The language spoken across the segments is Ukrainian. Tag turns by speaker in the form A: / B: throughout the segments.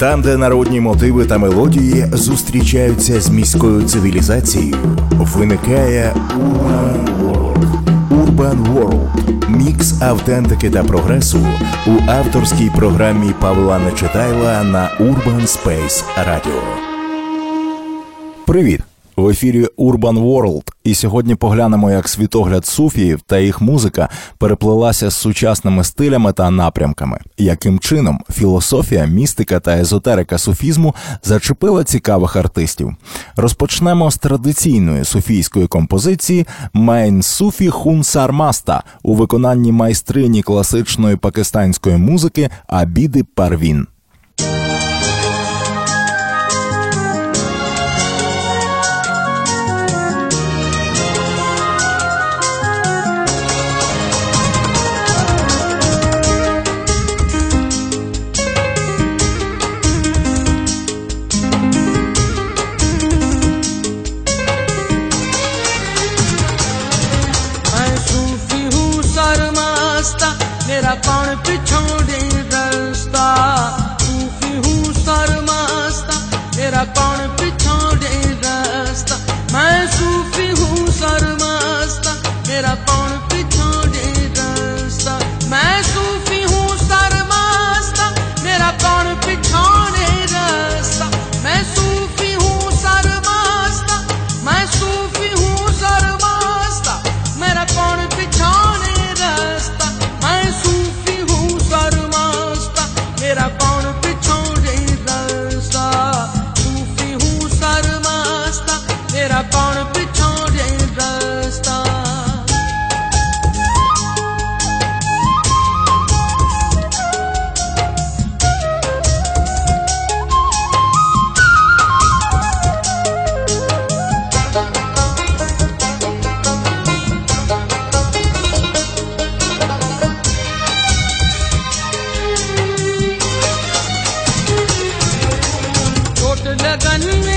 A: там, де народні мотиви та мелодії зустрічаються з міською цивілізацією, виникає Urban World. Urban World мікс автентики та прогресу у авторській програмі Павла Нечитайла на Urban Space Radio. Привіт! В ефірі Urban World. І сьогодні поглянемо, як світогляд суфіїв та їх музика переплилася з сучасними стилями та напрямками, яким чином філософія, містика та езотерика суфізму зачепила цікавих артистів. Розпочнемо з традиційної суфійської композиції Мейн Суфі Хун Сармаста у виконанні майстрині класичної пакистанської музики Абіди Парвін.
B: up on a गगन में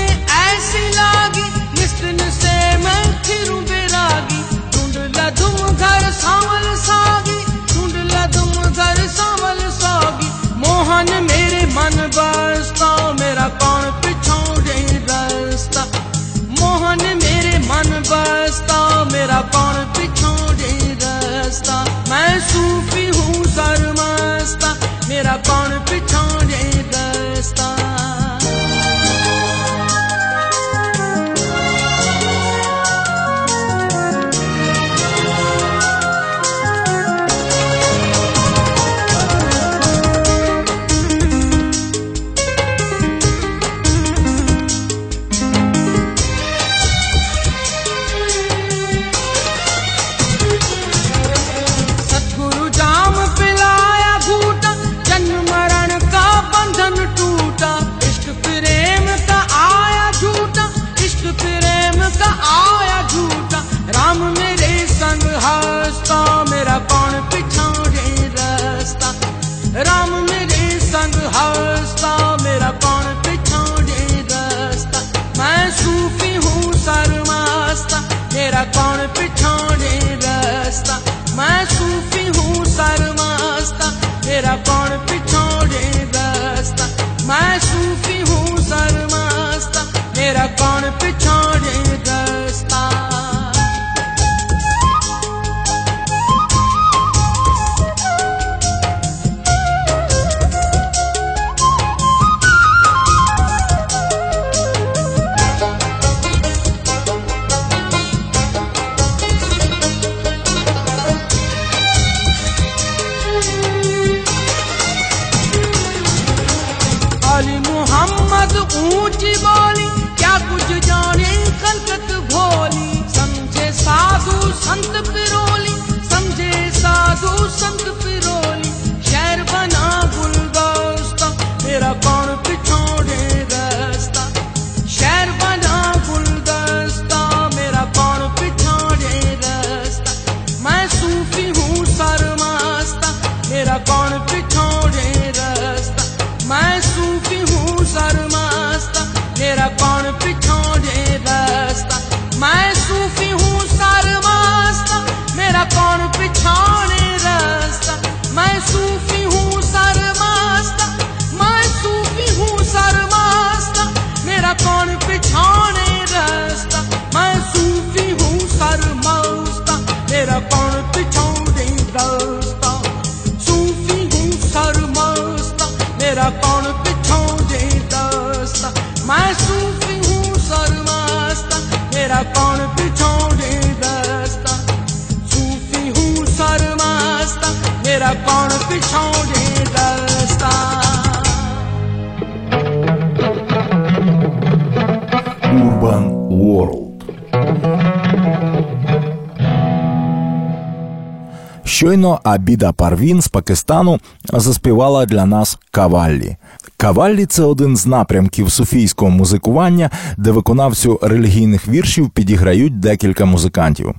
A: Щойно Абіда Парвін з Пакистану заспівала для нас каваллі. Каваллі це один з напрямків суфійського музикування, де виконавцю релігійних віршів підіграють декілька музикантів.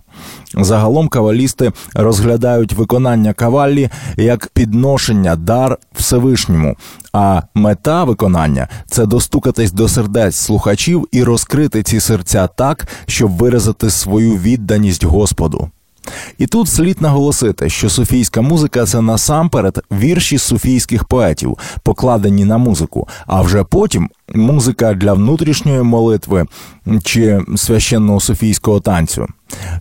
A: Загалом кавалісти розглядають виконання каваллі як підношення дар Всевишньому, а мета виконання це достукатись до сердець слухачів і розкрити ці серця так, щоб виразити свою відданість Господу. І тут слід наголосити, що суфійська музика це насамперед вірші суфійських поетів, покладені на музику, а вже потім музика для внутрішньої молитви чи священного суфійського танцю.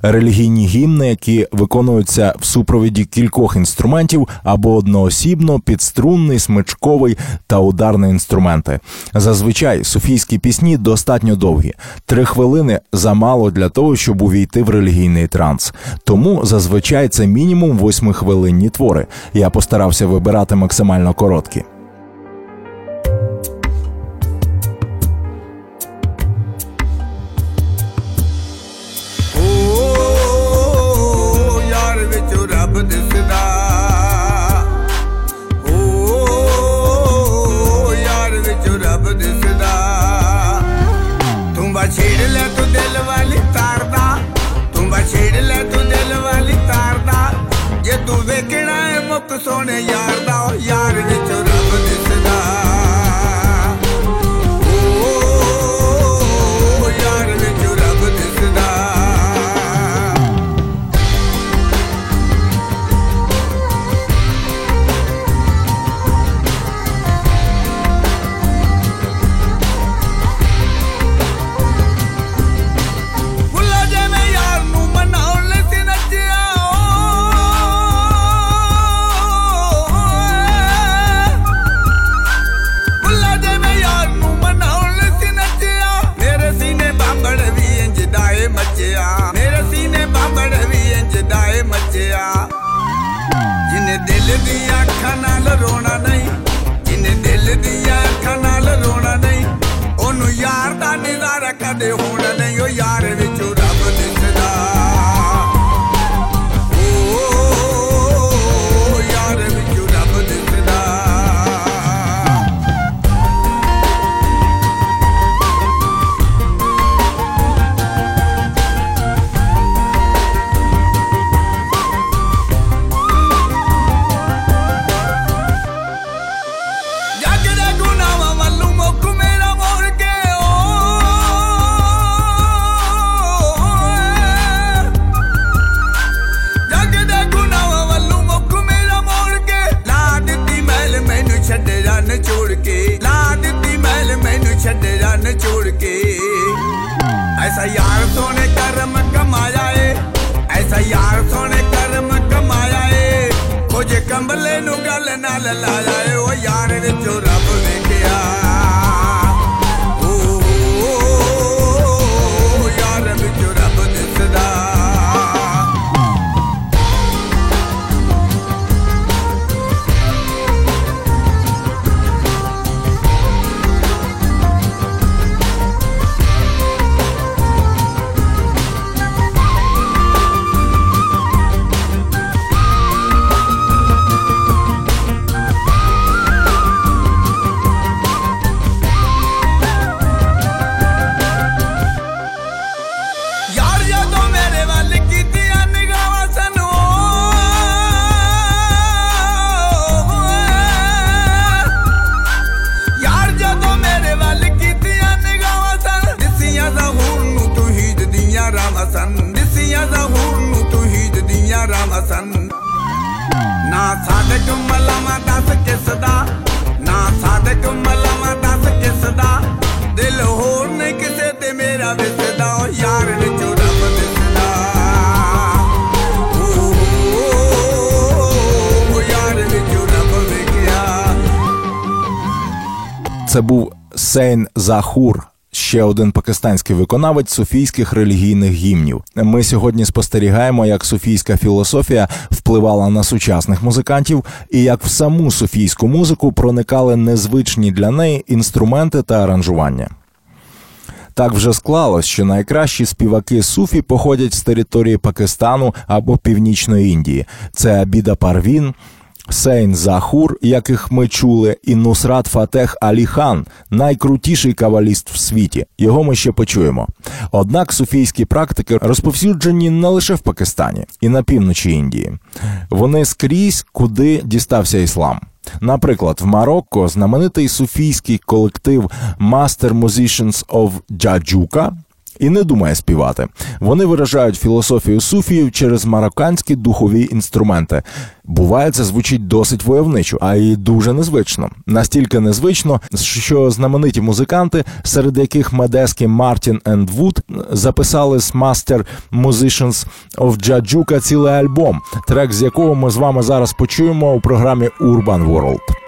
A: Релігійні гімни, які виконуються в супровіді кількох інструментів або одноосібно, підструнний, смичковий та ударний інструменти. Зазвичай суфійські пісні достатньо довгі. Три хвилини замало для того, щоб увійти в релігійний транс. Тому зазвичай це мінімум восьмихвилинні твори. Я постарався вибирати максимально короткі.
C: ਸੋਹਣੇ ਯਾਰ ਦਾ ਓ ਯਾਰ ਵਿੱਚ ਦਿਲ ਦੀਆਂ ਅੱਖਾਂ ਨਾਲ ਰੋਣਾ ਨਹੀਂ। ਜਿਨੇ ਦਿਲ ਦੀਆਂ ਅੱਖਾਂ ਨਾਲ ਰੋਣਾ ਨਹੀਂ। ਉਹਨੂੰ ਯਾਰ ਦਾ ਨਜ਼ਾਰਾ ਕਦੇ ਹੋਣਾ ਨਹੀਂ। ਉਹ ਯਾਰ
A: Це був Сейн Захур. Ще один пакистанський виконавець суфійських релігійних гімнів. Ми сьогодні спостерігаємо, як суфійська філософія впливала на сучасних музикантів, і як в саму суфійську музику проникали незвичні для неї інструменти та аранжування. Так вже склалось, що найкращі співаки суфі походять з території Пакистану або Північної Індії. Це Абіда Парвін, Сейн Захур, яких ми чули, і Нусрат Фатех Алі Хан, найкрутіший каваліст в світі. Його ми ще почуємо. Однак суфійські практики розповсюджені не лише в Пакистані і на півночі Індії. Вони скрізь, куди дістався іслам. Наприклад, в Марокко знаменитий суфійський колектив Master Musicians of Джаджука і не думає співати. Вони виражають філософію суфіїв через марокканські духові інструменти. Буває, це звучить досить войовничо, а й дуже незвично. Настільки незвично, що знамениті музиканти, серед яких Medeski Martin and Wood, записали з Master Musicians of Jajouka цілий альбом, трек з якого ми з вами зараз почуємо у програмі Urban World.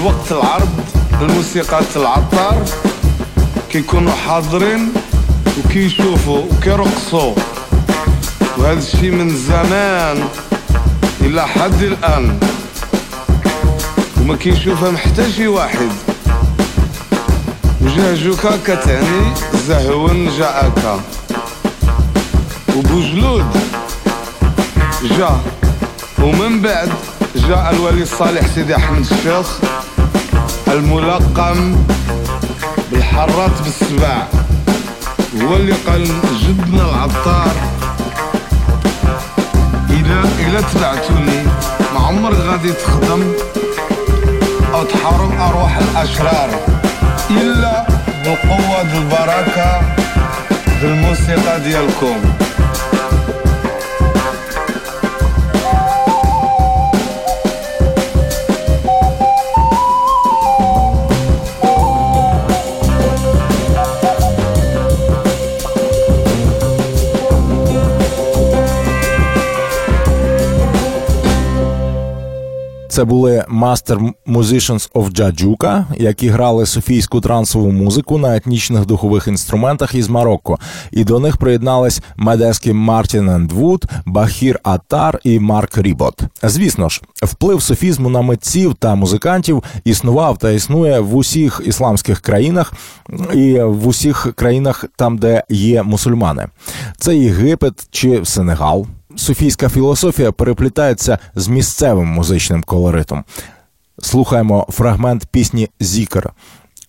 D: في وقت العرض الموسيقى العطار. كيكونوا حاضرين وكيشوفوا وكيرقصوا. وهذا الشيء من زمان إلى حد الآن. وما كيشوفها حتى شي واحد. وجهجوكا كتعني زهون جاءك وبوجلود جا ومن بعد جاء الولي الصالح سيدي أحمد الشيخ. الملقم بالحرات بالسبع هو اللي قال جدنا العطار. إلا إلا تبعتوني ما عمرك غادي تخدم. أو تحارب أرواح الأشرار. إلا بالقوة البركة بالموسيقى ديالكم.
A: Це були Master Musicians of Джаджука, які грали софійську трансову музику на етнічних духових інструментах із Марокко. І до них приєднались Medeski Martin and Wood, Бахір Атар і Марк Рібот. Звісно ж, вплив суфізму на митців та музикантів існував та існує в усіх ісламських країнах і в усіх країнах, там де є мусульмани. Це Єгипет чи Сенегал. Суфійська філософія переплітається з місцевим музичним колоритом. Слухаємо фрагмент пісні Зікер.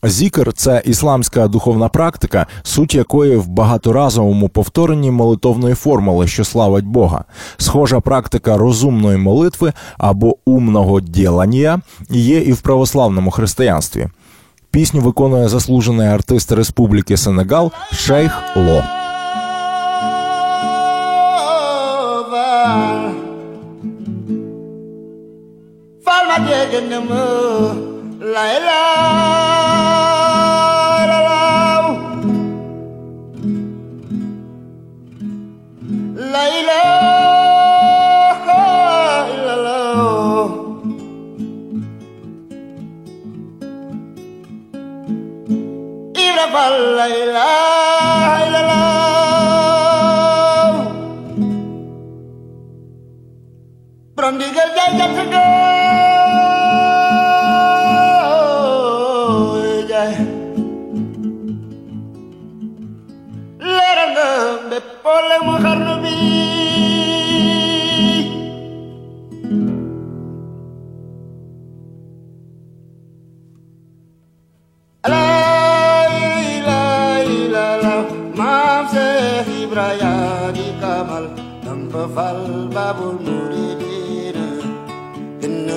A: Зікер це ісламська духовна практика, суть якої в багаторазовому повторенні молитовної формули, що славить Бога. Схожа практика розумної молитви або умного ділання є і в православному християнстві. Пісню виконує заслужений артист Республіки Сенегал Шейх Ло.
E: Falma jege nemu Laila Laila Laila Laila got to go. Yeah. Let her know before le mojarlo Ibrahim di Kamal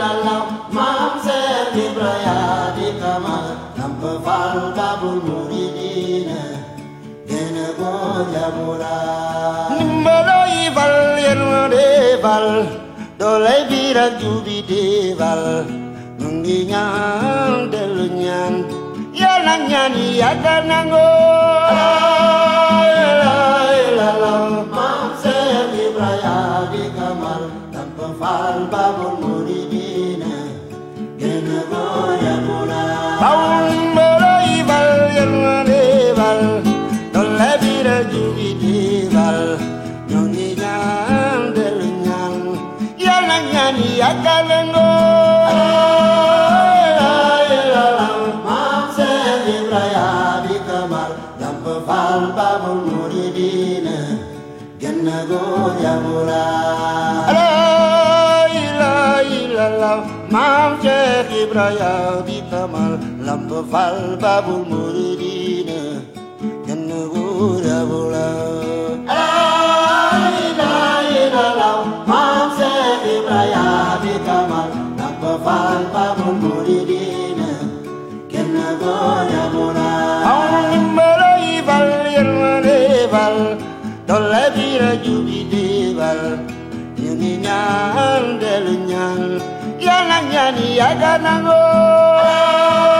E: illallah Mam seti braya di kamar Nampa falkabul muridine Dene boja mura Nimbalo ival yermo deval Dolai bira jubi deval Nungi nyan delu nyan Yala nyani yaka nango. Illallah illallah Mam di kamar Nampa falkabul 마음으로 이발 영원해발 놀래비를 La Ibrahim. Lampa falba bulmuridina Yannu gura bula Ila ila lau Mamse Ibrahimi kamal. Lampa falba bulmuridina Yannu gura
C: bula Aun mara ival yermane val Dolle bira jubideval Yuni nyan delu nyan Yana nyani
A: yaganango Ila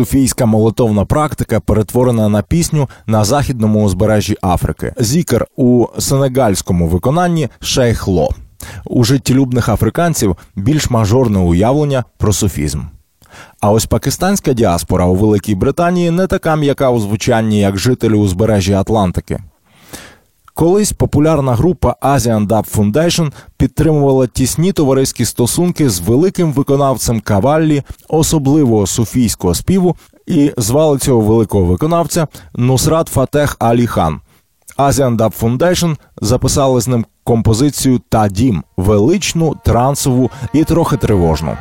A: Суфійська молитовна практика перетворена на пісню на західному узбережжі Африки. Зікер у сенегальському виконанні шейхло. У життєлюбних африканців більш мажорне уявлення про суфізм. А ось пакистанська діаспора у Великій Британії не така м'яка у звучанні, як жителі узбережжя Атлантики. Колись популярна група Asian Dub Foundation підтримувала тісні товариські стосунки з великим виконавцем каваллі особливого суфійського співу і звали цього великого виконавця Нусрат Фатех Алі Хан. Asian Dub Foundation записали з ним композицію Тадім величну, трансову і трохи тривожну.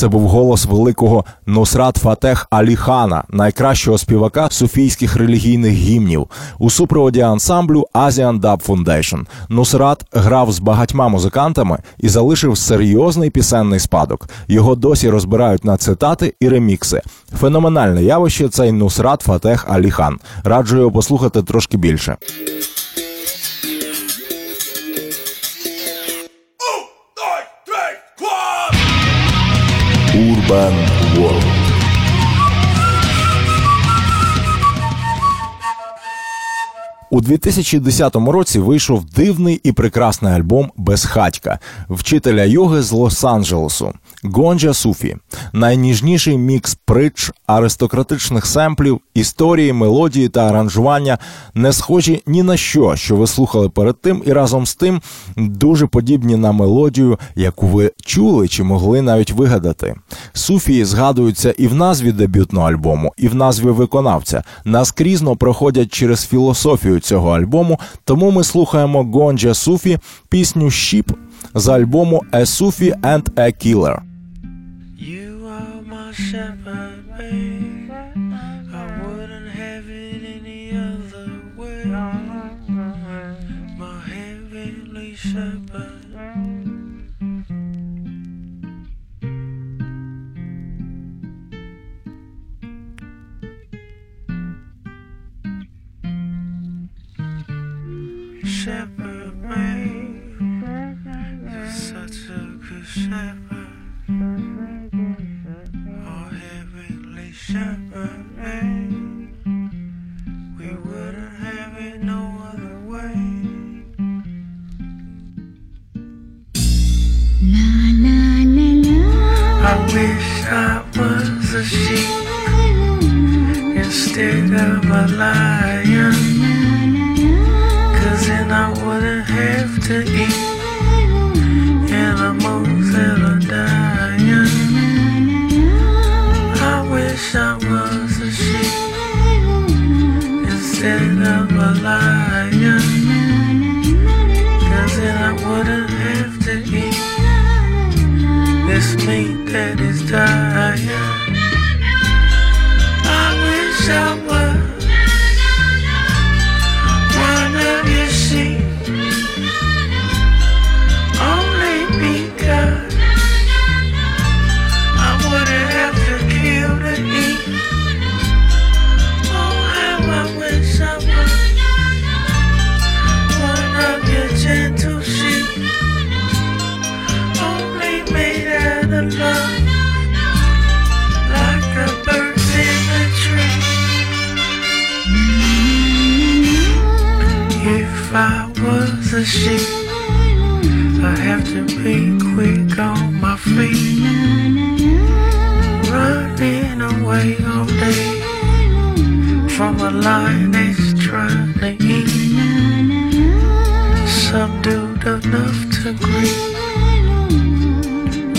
A: Це був голос великого Нусрат Фатех Алі Хана, найкращого співака суфійських релігійних гімнів у супроводі ансамблю Asian Dub Foundation. Нусрат грав з багатьма музикантами і залишив серйозний пісенний спадок. Його досі розбирають на цитати і ремікси. Феноменальне явище цей Нусрат Фатех Алі Хан. Раджу його послухати трошки більше. Urban World. У 2010 році вийшов дивний і прекрасний альбом Безхатька вчителя йоги з Лос-Анджелесу Гонджа Суфі, найніжніший мікс притч, аристократичних семплів, історії, мелодії та аранжування не схожі ні на що, що ви слухали перед тим, і разом з тим дуже подібні на мелодію, яку ви чули чи могли навіть вигадати. Суфії згадуються і в назві дебютного альбому, і в назві виконавця. Наскрізно проходять через філософію цього альбому, тому ми слухаємо Гонджа Суфі пісню Щіп з альбому A Sufi and a Killer.
B: Shepherd, babe. I wouldn't have it any other way. My heavenly shepherd. Shepherd, wish I was a sheep instead of a lion. Cause then I wouldn't have to eat time. Day from a that's trying to eat. Dude enough to greet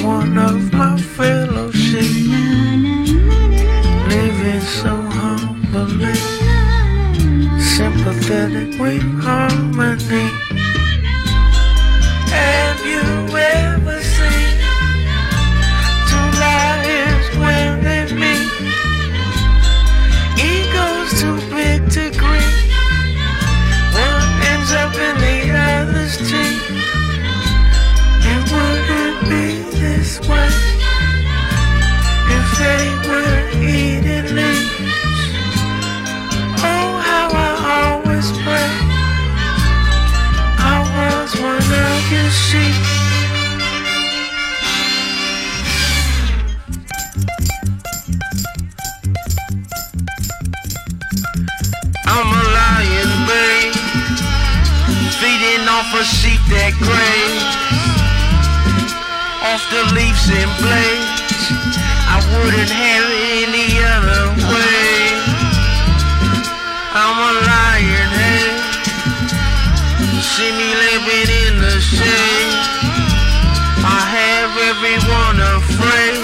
B: one of my fellow sheep, living so humbly, sympathetic with harmony. That graze off the leaves and blades. I wouldn't have it any other way. I'm a lion, hey. See me living in the shade. I have everyone afraid.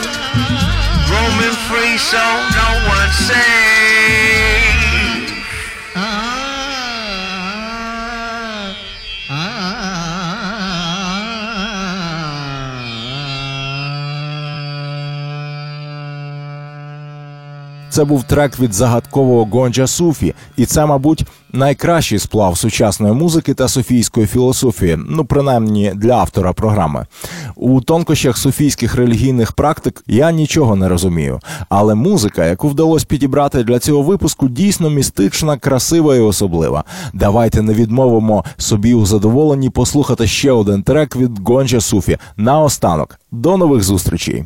B: Roaming free, so no one safe. Це був трек від загадкового гонджа Суфі, і це, мабуть, найкращий сплав сучасної музики та софійської філософії, ну принаймні для автора програми. У тонкощах софійських релігійних практик я нічого не розумію, але музика, яку вдалося підібрати для цього випуску, дійсно містична, красива і особлива. Давайте не відмовимо собі у задоволенні послухати ще один трек від гонджа Суфі. Наостанок. До нових зустрічей.